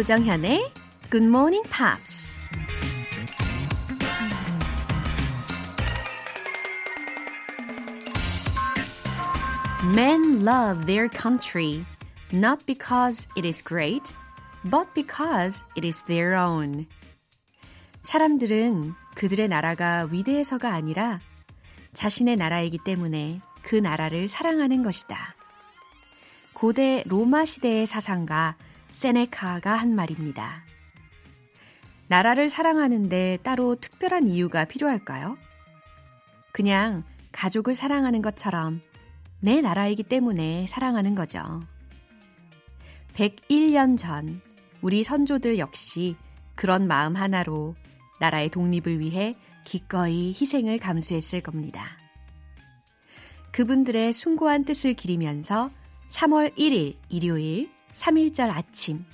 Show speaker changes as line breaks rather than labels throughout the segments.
조정현의 Good Morning Pops. Men love their country not because it is great, but because it is their own. 사람들은 그들의 나라가 위대해서가 아니라 자신의 나라이기 때문에 그 나라를 사랑하는 것이다. 고대 로마 시대의 사상가 세네카가 한 말입니다. 나라를 사랑하는데 따로 특별한 이유가 필요할까요? 그냥 가족을 사랑하는 것처럼 내 나라이기 때문에 사랑하는 거죠. 101년 전 우리 선조들 역시 그런 마음 하나로 나라의 독립을 위해 기꺼이 희생을 감수했을 겁니다. 그분들의 숭고한 뜻을 기리면서 3월 1일 일요일 3일절 아침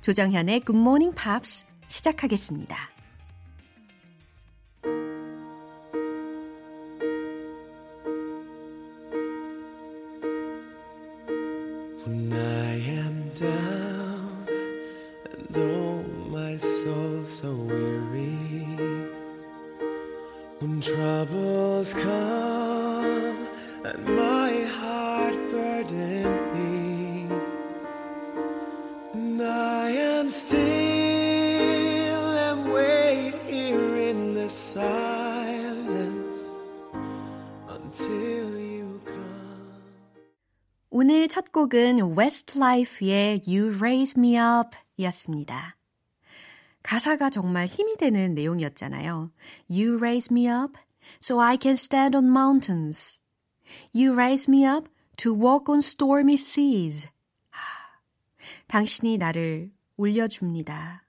조정현의 굿모닝 팝스 시작하겠습니다. When I 오늘 첫 곡은 Westlife의 You Raise Me Up 이었습니다. 가사가 정말 힘이 되는 내용이었잖아요. You raise me up so I can stand on mountains. You raise me up to walk on stormy seas. 당신이 나를 올려줍니다.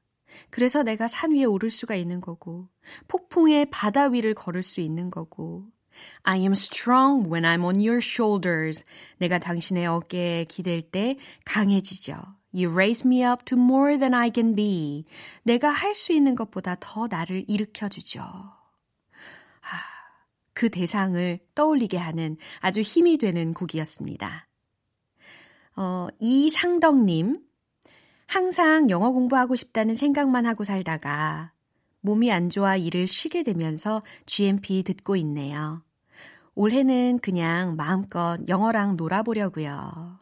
그래서 내가 산 위에 오를 수가 있는 거고, 폭풍의 바다 위를 걸을 수 있는 거고, I am strong when I'm on your shoulders. 내가 당신의 어깨에 기댈 때 강해지죠. You raise me up to more than I can be. 내가 할 수 있는 것보다 더 나를 일으켜주죠. 아, 그 대상을 떠올리게 하는 아주 힘이 되는 곡이었습니다. 어, 이상덕님, 항상 영어 공부하고 싶다는 생각만 하고 살다가 몸이 안 좋아 일을 쉬게 되면서 GMP 듣고 있네요. 올해는 그냥 마음껏 영어랑 놀아보려고요.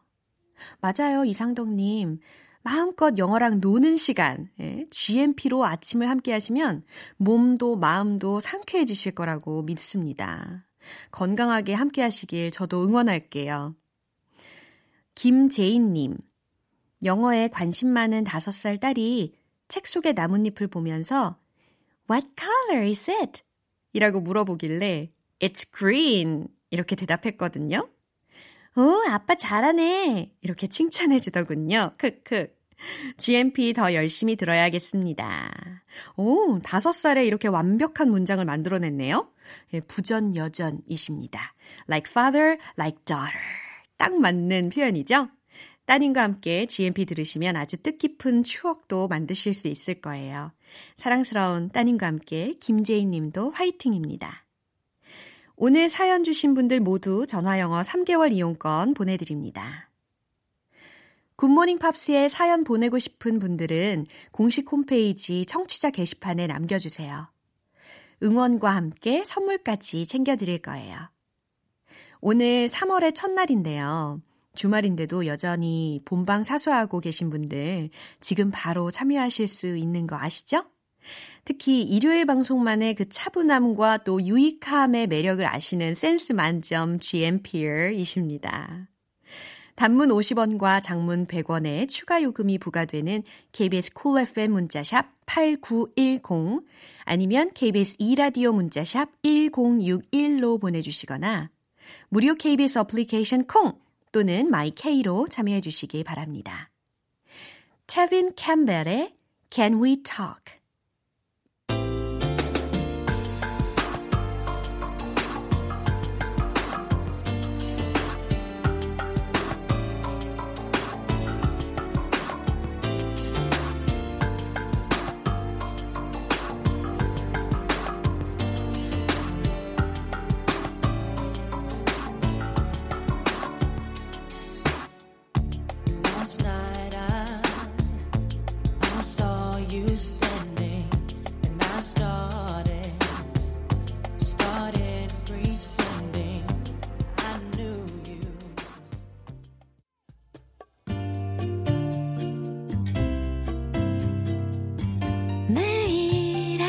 맞아요, 이상덕님. 마음껏 영어랑 노는 시간, 예, GMP로 아침을 함께 하시면 몸도 마음도 상쾌해지실 거라고 믿습니다. 건강하게 함께 하시길 저도 응원할게요. 김재인님, 영어에 관심 많은 5살 딸이 책 속의 나뭇잎을 보면서 What color is it? 이라고 물어보길래 It's green. 이렇게 대답했거든요. 오, 아빠 잘하네. 이렇게 칭찬해 주더군요. 크크. GMP 더 열심히 들어야겠습니다. 오, 다섯 살에 이렇게 완벽한 문장을 만들어냈네요. 예, 부전 여전이십니다. Like father, like daughter. 딱 맞는 표현이죠? 따님과 함께 GMP 들으시면 아주 뜻깊은 추억도 만드실 수 있을 거예요. 사랑스러운 따님과 함께 김재인 님도 화이팅입니다. 오늘 사연 주신 분들 모두 전화영어 3개월 이용권 보내드립니다. 굿모닝 팝스에 사연 보내고 싶은 분들은 공식 홈페이지 청취자 게시판에 남겨주세요. 응원과 함께 선물까지 챙겨드릴 거예요. 오늘 3월의 첫날인데요. 주말인데도 여전히 본방 사수하고 계신 분들 지금 바로 참여하실 수 있는 거 아시죠? 특히 일요일 방송만의 그 차분함과 또 유익함의 매력을 아시는 센스 만점 GMPer이십니다. 단문 50원과 장문 100원의 추가 요금이 부과되는 KBS Cool FM 문자샵 8910 아니면 KBS 2라디오 문자샵 1061로 보내주시거나 무료 KBS 어플리케이션 콩 또는 마이케이로 참여해 주시기 바랍니다. 태빈 캠벨의 Can We Talk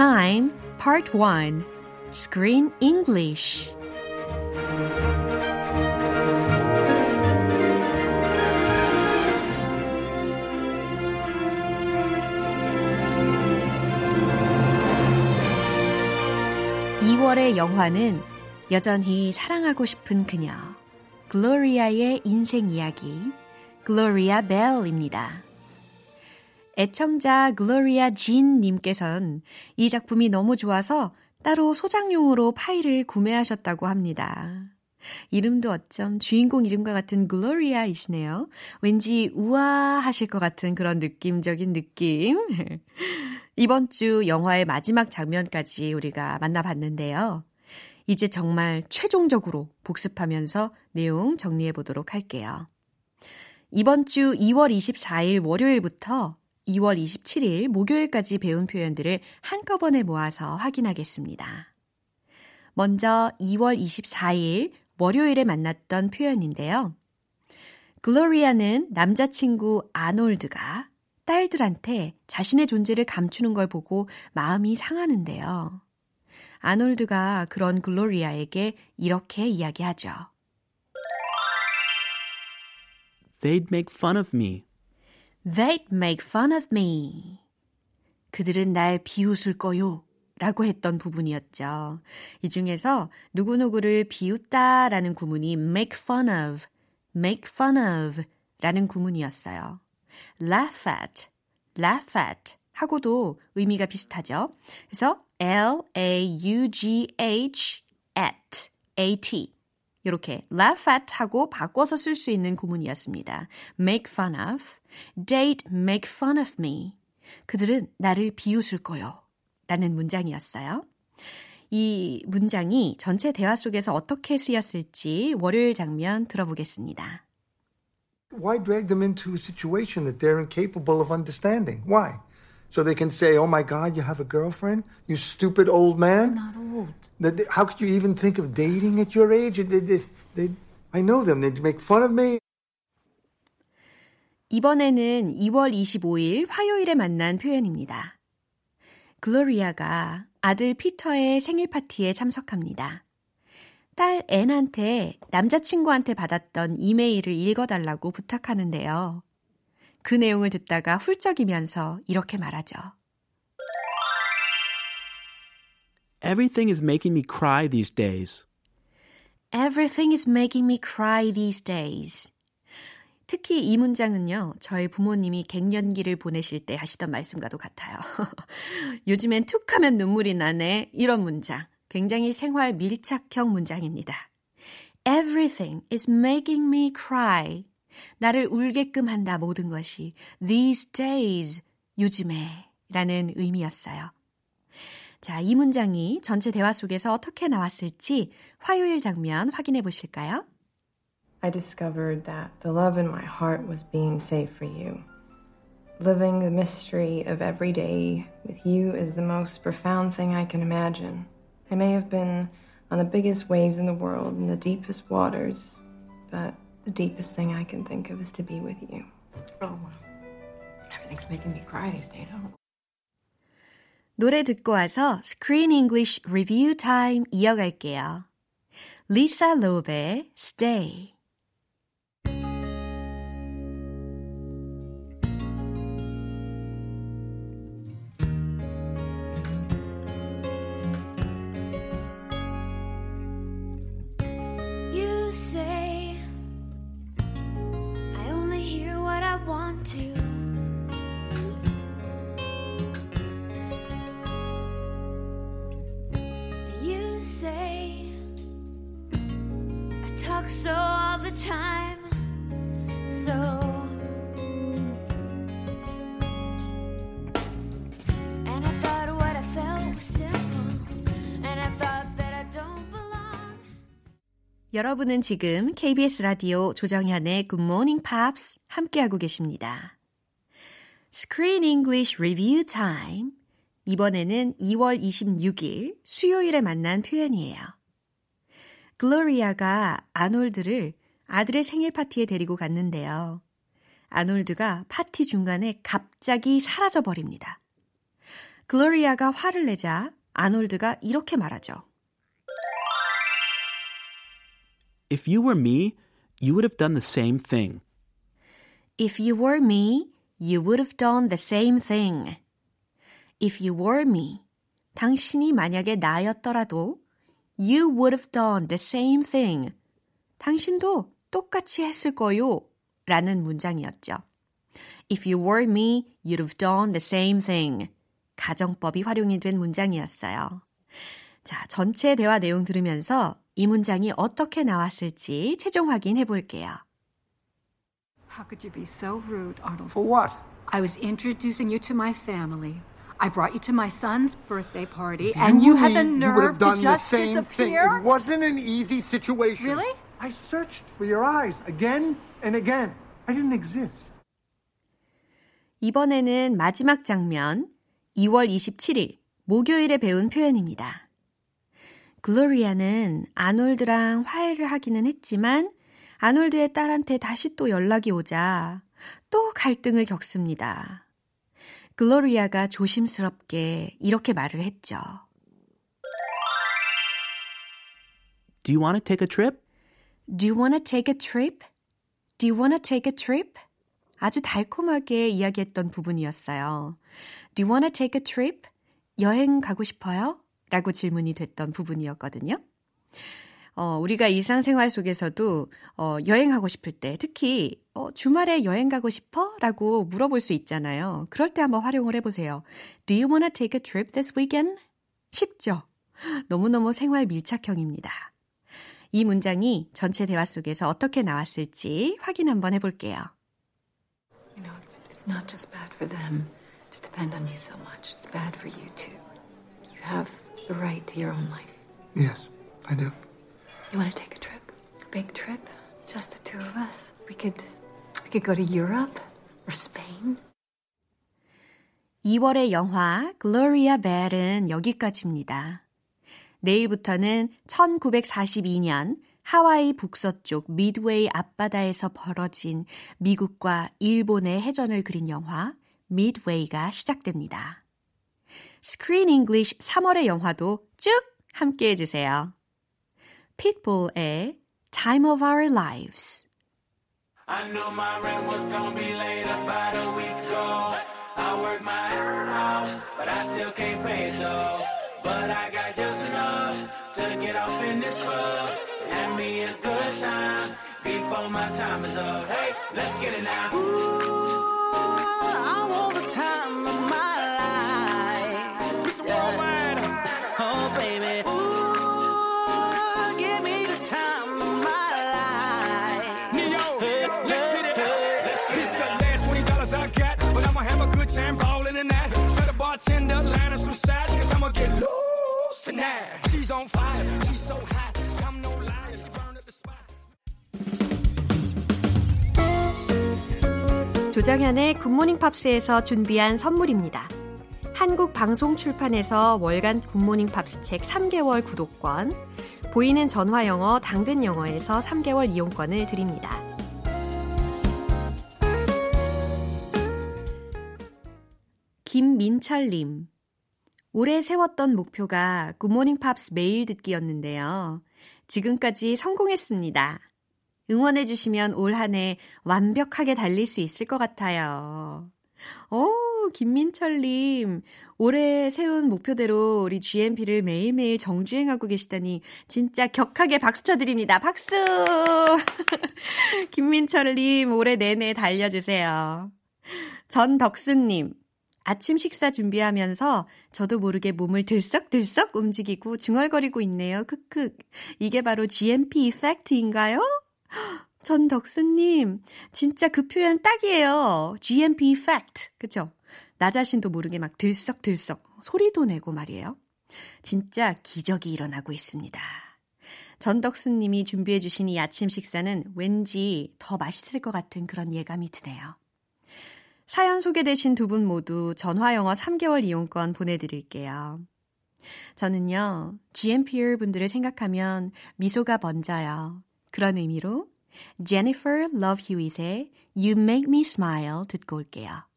Time Part 1 Screen English (2월의) 영화는 여전히 사랑하고 싶은 그녀 글로리아의 인생 이야기 글로리아 벨입니다. 애청자 글로리아 진 님께선 이 작품이 너무 좋아서 따로 소장용으로 파일을 구매하셨다고 합니다. 이름도 어쩜 주인공 이름과 같은 글로리아이시네요. 왠지 우아하실 것 같은 그런 느낌적인 느낌. 이번 주 영화의 마지막 장면까지 우리가 만나봤는데요. 이제 정말 최종적으로 복습하면서 내용 정리해 보도록 할게요. 이번 주 2월 24일 월요일부터 2월 27일 목요일까지 배운 표현들을 한꺼번에 모아서 확인하겠습니다. 먼저 2월 24일 월요일에 만났던 표현인데요. 글로리아는 남자친구 아놀드가 딸들한테 자신의 존재를 감추는 걸 보고 마음이 상하는데요. 아놀드가 그런 글로리아에게 이렇게 이야기하죠.
They'd make fun of me.
They'd make fun of me. 그들은 날 비웃을 거요. 라고 했던 부분이었죠. 이 중에서 누구누구를 비웃다 라는 구문이 make fun of, make fun of 라는 구문이었어요. laugh at, laugh at 하고도 의미가 비슷하죠. 그래서 L-A-U-G-H at, A-T. 이렇게 laugh at 하고 바꿔서 쓸 수 있는 구문이었습니다. make fun of, they'd make fun of me. 그들은 나를 비웃을 거요. 라는 문장이었어요. 이 문장이 전체 대화 속에서 어떻게 쓰였을지 월요일 장면 들어보겠습니다.
Why drag them into a situation that they're incapable of understanding? Why? So they can say, oh my God, you have a girlfriend? You stupid old man?
I'm not old.
How could you even think of dating at your age? They, they, they, I know them. They'd make fun of me.
이번에는 2월 25일 화요일에 만난 표현입니다. 글로리아가 아들 피터의 생일 파티에 참석합니다. 딸 앤한테 남자친구한테 받았던 이메일을 읽어달라고 부탁하는데요. 그 내용을 듣다가 훌쩍이면서 이렇게 말하죠.
Everything is making me cry these days.
Everything is making me cry these days. 특히 이 문장은요, 저희 부모님이 갱년기를 보내실 때 하시던 말씀과도 같아요. 요즘엔 툭 하면 눈물이 나네. 이런 문장. 굉장히 생활 밀착형 문장입니다. Everything is making me cry. 나를 울게끔 한다, 모든 것이. These days. 요즘에. 라는 의미였어요. 자, 이 문장이 전체 대화 속에서 어떻게 나왔을지 화요일 장면 확인해 보실까요?
I discovered that the love in my heart was being saved for you. Living the mystery of every day with you is the most profound thing I can imagine. I may have been on the biggest waves in the world, in the deepest waters, but the deepest thing I can think of is to be with you.
Oh, everything's making me cry these days. Oh.
노래 듣고 와서 Screen English Review Time 이어갈게요. 리사 로베의 Stay.
You say want to.
여러분은 지금 KBS 라디오 조정현의 Good Morning Pops 함께하고 계십니다. Screen English Review Time. 이번에는 2월 26일 수요일에 만난 표현이에요. 글로리아가 아놀드를 아들의 생일 파티에 데리고 갔는데요. 아놀드가 파티 중간에 갑자기 사라져 버립니다. 글로리아가 화를 내자 아놀드가 이렇게 말하죠.
If you were me, you would have done the same thing.
If you were me, you would have done the same thing. If you were me, 당신이 만약에 나였더라도 you would have done the same thing. 당신도 똑같이 했을 거요. 라는 문장이었죠. If you were me, you'd have done the same thing. 가정법이 활용이 된 문장이었어요. 자, 전체 대화 내용 들으면서 이 문장이 어떻게 나왔을지 최종 확인해 볼게요.
How could you be so rude, Arnold?
For what?
I was introducing you to my family. I brought you to my son's birthday party, and you
were
had the
you
nerve
have done
to just
the same
disappear.
thing. It wasn't an easy situation.
Really?
I searched for your eyes again and again. I didn't exist.
이번에는 마지막 장면 2월 27일 목요일에 배운 표현입니다. 글로리아는 아놀드랑 화해를 하기는 했지만 아놀드의 딸한테 다시 또 연락이 오자 또 갈등을 겪습니다. 글로리아가 조심스럽게 이렇게 말을 했죠.
Do you want to take a trip?
Do you want to take a trip? Do you want to take a trip? 아주 달콤하게 이야기했던 부분이었어요. Do you want to take a trip? 여행 가고 싶어요? 라고 질문이 됐던 부분이었거든요. 어, 우리가 일상생활 속에서도 어, 여행하고 싶을 때 특히 어, 주말에 여행 가고 싶어? 라고 물어볼 수 있잖아요. 그럴 때 한번 활용을 해보세요. Do you want to take a trip this weekend? 쉽죠? 너무너무 생활 밀착형입니다. 이 문장이 전체 대화 속에서 어떻게 나왔을지 확인 한번 해볼게요.
You know, it's, it's not just bad for them to depend on you so much. It's bad for you, too. You have the right to your own life.
Yes, I do.
You want to take a trip? A big trip? Just the two of us? We could, we could go to Europe or Spain.
2월의 영화 Gloria Bell은 여기까지입니다. 내일부터는 1942년 하와이 북서쪽 미드웨이 앞바다에서 벌어진 미국과 일본의 해전을 그린 영화 미드웨이가 시작됩니다. Screen English 3월의 영화도 쭉 함께 해주세요. Pitbull의 Time of Our Lives
I knew my rent was gonna be late about a week ago. I worked my ass off, but I still can't pay it though. But I got just enough to get off in this club. Have me a good time before my time is up. Hey, let's get it now. I want the time of my
the line up some sides, cause I'ma get loose tonight. She's on fire, she's so hot. I'm no liar, she burned up the spot.
조정현의 Good Morning Pops에서 준비한 선물입니다. 한국 방송 출판에서 월간 Good Morning Pops 책 3개월 구독권, 보이는 전화 영어 당근 영어에서 3개월 이용권을 드립니다. 김민철님. 올해 세웠던 목표가 Good Morning Pops 매일 듣기였는데요. 지금까지 성공했습니다. 응원해주시면 올 한 해 완벽하게 달릴 수 있을 것 같아요. 오, 김민철님. 올해 세운 목표대로 우리 GMP를 매일매일 정주행하고 계시다니 진짜 격하게 박수 쳐드립니다. 박수! 김민철님, 올해 내내 달려주세요. 전덕수님. 아침 식사 준비하면서 저도 모르게 몸을 들썩들썩 움직이고 중얼거리고 있네요. 크크. 이게 바로 GMP 이펙트인가요? 전덕수님, 진짜 그 표현 딱이에요. GMP fact. 그쵸? 나 자신도 모르게 막 들썩들썩 소리도 내고 말이에요. 진짜 기적이 일어나고 있습니다. 전덕순 님이 준비해 주신 이 아침 식사는 왠지 더 맛있을 것 같은 그런 예감이 드네요. 사연 소개되신 두 분 모두 전화영어 3개월 이용권 보내드릴게요. 저는요, GMPR 분들을 생각하면 미소가 번져요. 그런 의미로 Jennifer Love Hewitt의 You Make Me Smile 듣고 올게요.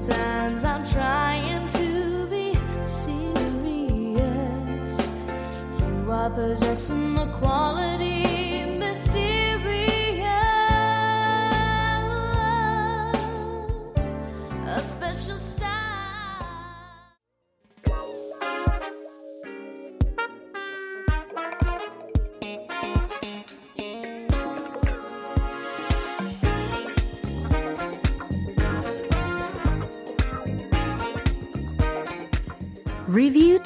Even the times I'm trying to be serious. You are possessing the quality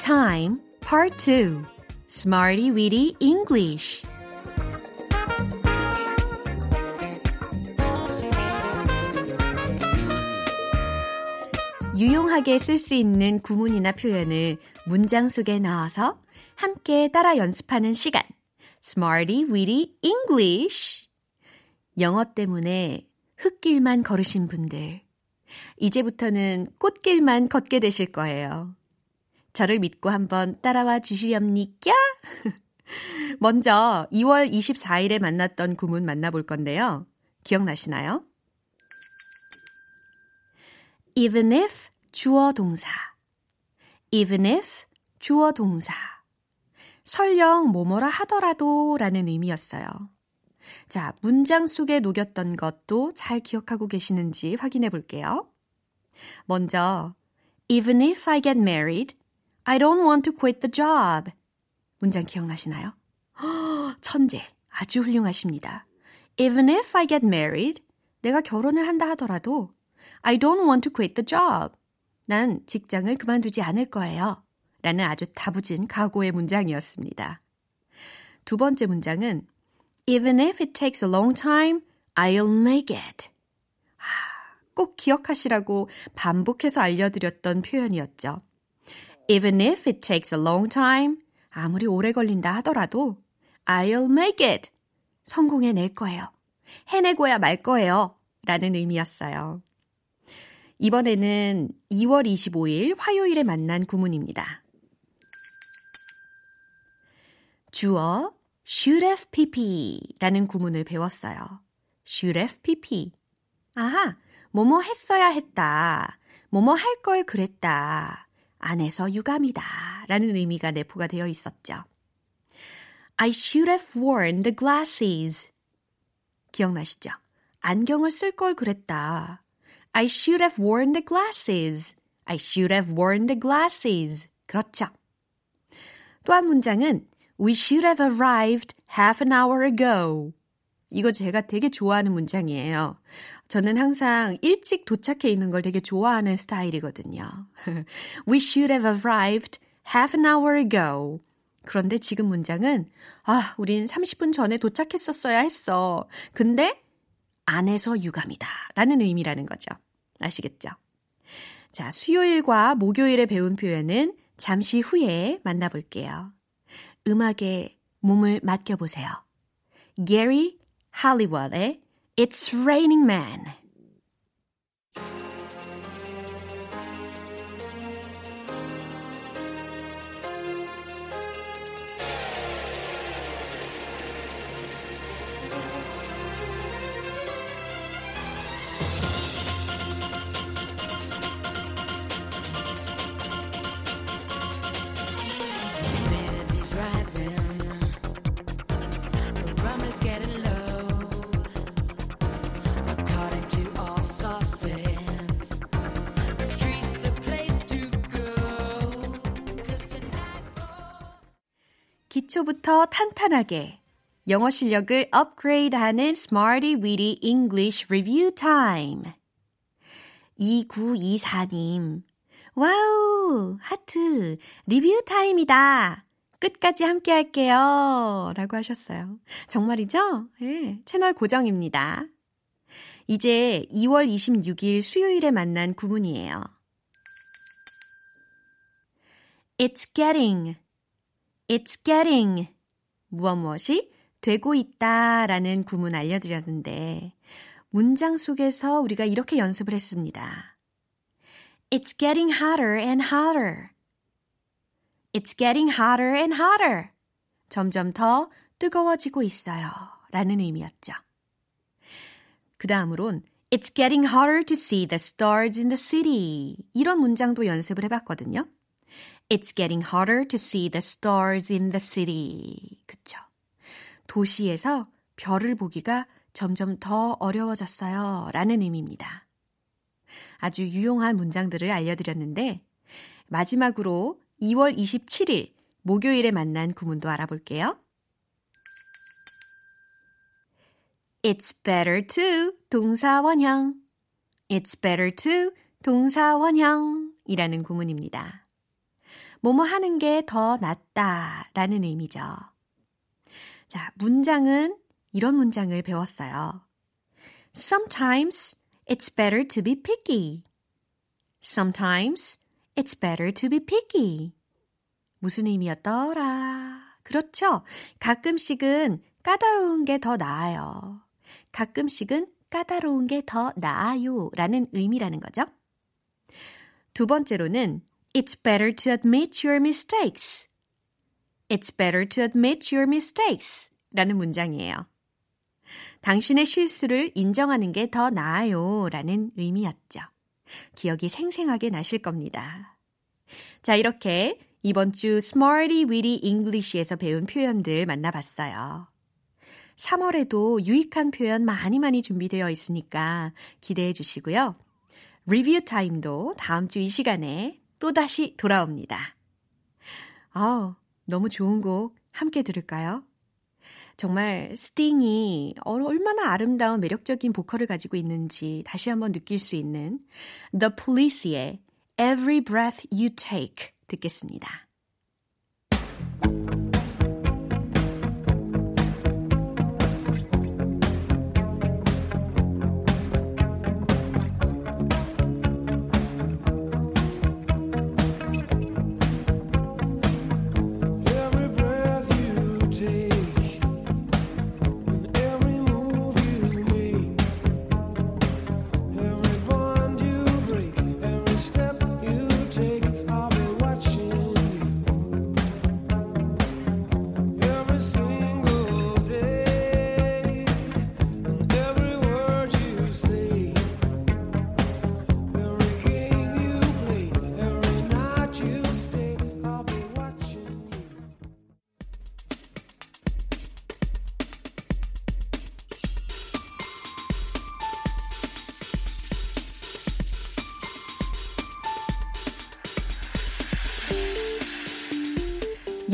Time Part 2 Smarty Weedy English 유용하게 쓸 수 있는 구문이나 표현을 문장 속에 넣어서 함께 따라 연습하는 시간. Smarty Weedy English. 영어 때문에 흙길만 걸으신 분들. 이제부터는 꽃길만 걷게 되실 거예요. 저를 믿고 한번 따라와 주시렵니까? 먼저 2월 24일에 만났던 구문 만나볼 건데요. 기억나시나요? even if 주어 동사 even if 주어 동사 설령 뭐뭐라 하더라도 라는 의미였어요. 자, 문장 속에 녹였던 것도 잘 기억하고 계시는지 확인해 볼게요. 먼저 even if I get married, I don't want to quit the job. 문장 기억나시나요? 천재, 아주 훌륭하십니다. Even if I get married, 내가 결혼을 한다 하더라도 I don't want to quit the job. 난 직장을 그만두지 않을 거예요. 라는 아주 다부진 각오의 문장이었습니다. 두 번째 문장은 Even if it takes a long time, I'll make it. 꼭 기억하시라고 반복해서 알려드렸던 표현이었죠. Even if it takes a long time, 아무리 오래 걸린다 하더라도 I'll make it. 성공해 낼 거예요. 해내고야 말 거예요. 라는 의미였어요. 이번에는 2월 25일 화요일에 만난 구문입니다. 주어 should have pp 라는 구문을 배웠어요. should have pp. 아하, 뭐뭐 했어야 했다. 뭐뭐 할 걸 그랬다. 안에서 유감이다. 라는 의미가 내포가 되어 있었죠. I should have worn the glasses. 기억나시죠? 안경을 쓸 걸 그랬다. I should have worn the glasses. I should have worn the glasses. 그렇죠. 또 한 문장은 We should have arrived half an hour ago. 이거 제가 되게 좋아하는 문장이에요. 저는 항상 일찍 도착해 있는 걸 되게 좋아하는 스타일이거든요. We should have arrived half an hour ago. 그런데 지금 문장은 아, 우린 30분 전에 도착했었어야 했어. 근데 안에서 유감이다. 라는 의미라는 거죠. 아시겠죠? 자, 수요일과 목요일에 배운 표현은 잠시 후에 만나볼게요. 음악에 몸을 맡겨보세요. Gary Hollywood의 It's Raining Man. 기초부터 탄탄하게 영어 실력을 업그레이드하는 Smart Reading English Review Time. 2924님. 와우, 오, 하트. Review Time이다. 끝까지 함께 할게요. 라고 하셨어요. 정말이죠? 네, 채널 고정입니다. 이제 2월 26일 수요일에 만난 구문이에요. It's getting. It's getting. 무엇 무엇이 되고 있다 라는 구문 알려드렸는데, 문장 속에서 우리가 이렇게 연습을 했습니다. It's getting hotter and hotter. It's getting hotter and hotter. 점점 더 뜨거워지고 있어요. 라는 의미였죠. 그 다음으론 It's getting harder to see the stars in the city. 이런 문장도 연습을 해봤거든요. It's getting harder to see the stars in the city. 그쵸. 도시에서 별을 보기가 점점 더 어려워졌어요. 라는 의미입니다. 아주 유용한 문장들을 알려드렸는데, 마지막으로 2월 27일 목요일에 만난 구문도 알아볼게요. It's better to 동사 원형. It's better to 동사 원형 이라는 구문입니다. 뭐뭐 하는 게 더 낫다 라는 의미죠. 자, 문장은 이런 문장을 배웠어요. Sometimes it's better to be picky. Sometimes it's better to be picky. 무슨 의미였더라? 그렇죠. 가끔씩은 까다로운 게 더 나아요. 가끔씩은 까다로운 게 더 나아요. 라는 의미라는 거죠. 두 번째로는 It's better to admit your mistakes. It's better to admit your mistakes. 라는 문장이에요. 당신의 실수를 인정하는 게 더 나아요. 라는 의미였죠. 기억이 생생하게 나실 겁니다. 자, 이렇게 이번 주 Smarty Weedy English에서 배운 표현들 만나봤어요. 3월에도 유익한 표현 많이 많이 준비되어 있으니까 기대해 주시고요. 리뷰 타임도 다음 주 이 시간에 또다시 돌아옵니다. 아 너무 좋은 곡 함께 들을까요? 정말 스팅이 얼마나 아름다운 매력적인 보컬을 가지고 있는지 다시 한번 느낄 수 있는 The Police의 Every Breath You Take 듣겠습니다.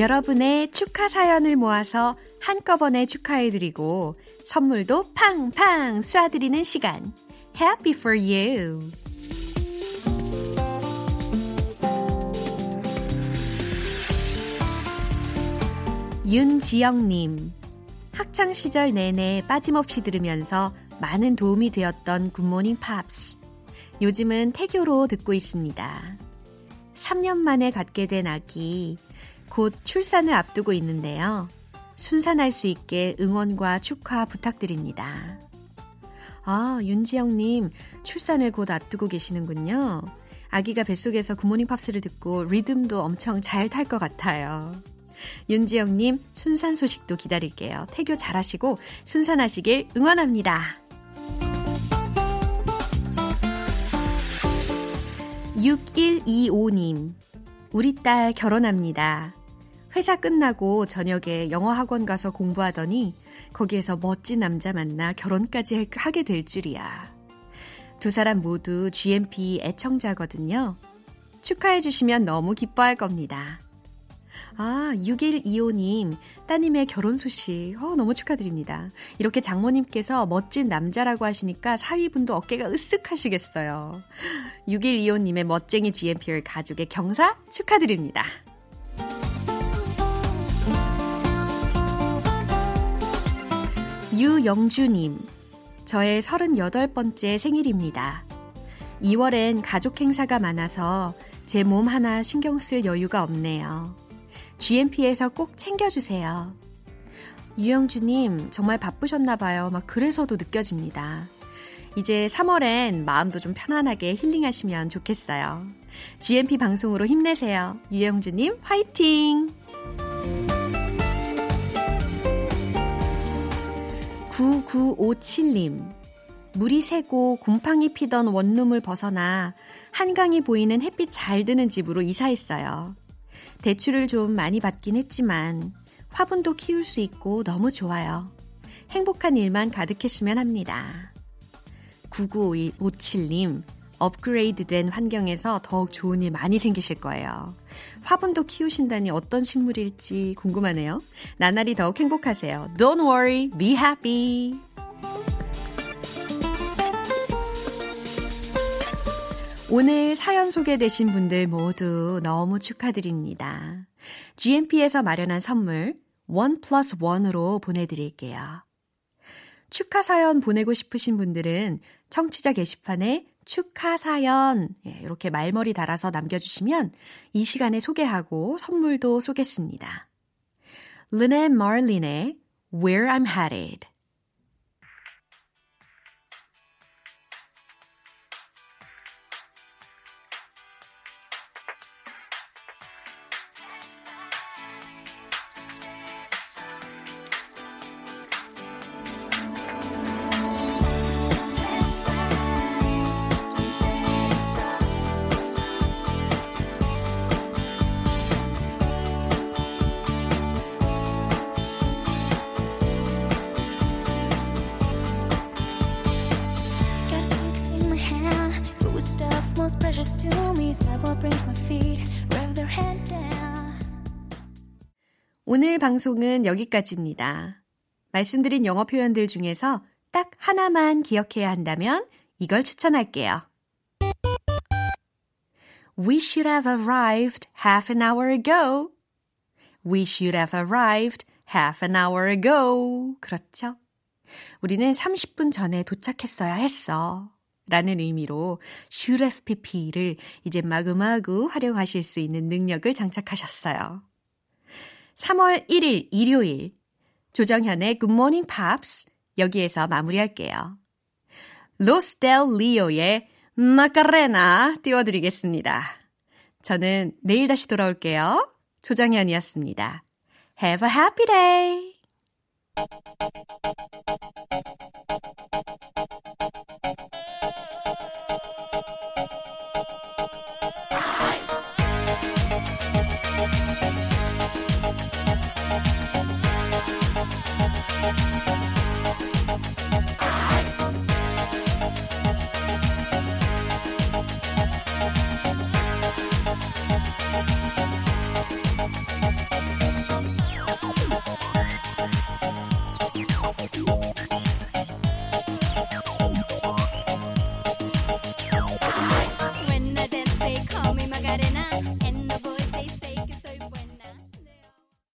여러분의 축하 사연을 모아서 한꺼번에 축하해드리고 선물도 팡팡 쏴드리는 시간. Happy for you! 윤지영님, 학창시절 내내 빠짐없이 들으면서 많은 도움이 되었던 굿모닝 팝스. 요즘은 태교로 듣고 있습니다. 3년 만에 갖게 된 아기, 곧 출산을 앞두고 있는데요. 순산할 수 있게 응원과 축하 부탁드립니다. 아, 윤지영님, 출산을 곧 앞두고 계시는군요. 아기가 뱃속에서 굿모닝 팝스를 듣고 리듬도 엄청 잘 탈 것 같아요. 윤지영님, 순산 소식도 기다릴게요. 태교 잘하시고 순산하시길 응원합니다. 6125님, 우리 딸 결혼합니다. 회사 끝나고 저녁에 영어 학원 가서 공부하더니 거기에서 멋진 남자 만나 결혼까지 하게 될 줄이야. 두 사람 모두 GMP 애청자거든요. 축하해 주시면 너무 기뻐할 겁니다. 아, 6125님, 따님의 결혼 소식. 어, 너무 축하드립니다. 이렇게 장모님께서 멋진 남자라고 하시니까 사위분도 어깨가 으쓱 하시겠어요. 6125님의 멋쟁이 GMPR 가족의 경사 축하드립니다. 유영주님, 저의 38번째 생일입니다. 2월엔 가족 행사가 많아서 제 몸 하나 신경 쓸 여유가 없네요. GMP에서 꼭 챙겨주세요. 유영주님, 정말 바쁘셨나봐요. 막 그래서도 느껴집니다. 이제 3월엔 마음도 좀 편안하게 힐링하시면 좋겠어요. GMP 방송으로 힘내세요. 유영주님, 화이팅! 9957님. 물이 새고 곰팡이 피던 원룸을 벗어나 한강이 보이는 햇빛 잘 드는 집으로 이사했어요. 대출을 좀 많이 받긴 했지만 화분도 키울 수 있고 너무 좋아요. 행복한 일만 가득했으면 합니다. 9957님, 업그레이드 된 환경에서 더욱 좋은 일 많이 생기실 거예요. 화분도 키우신다니 어떤 식물일지 궁금하네요. 나날이 더욱 행복하세요. Don't worry, be happy. 오늘 사연 소개되신 분들 모두 너무 축하드립니다. GMP에서 마련한 선물 원 플러스 원으로 보내드릴게요. 축하 사연 보내고 싶으신 분들은 청취자 게시판에 축하 사연 예, 이렇게 말머리 달아서 남겨주시면 이 시간에 소개하고 선물도 쏘겠습니다. 르네 마를린의 Where I'm Headed 오늘 방송은 여기까지입니다. 말씀드린 영어 표현들 중에서 딱 하나만 기억해야 한다면 이걸 추천할게요. We should have arrived half an hour ago. We should have arrived half an hour ago. 그렇죠? 우리는 30분 전에 도착했어야 했어. 라는 의미로 should have pp를 이제 마구마구 활용하실 수 있는 능력을 장착하셨어요. 3월 1일 일요일 조정현의 Good Morning Pops 여기에서 마무리할게요. 로스델 리오의 마카레나 띄워드리겠습니다. 저는 내일 다시 돌아올게요. 조정현이었습니다. Have a happy day!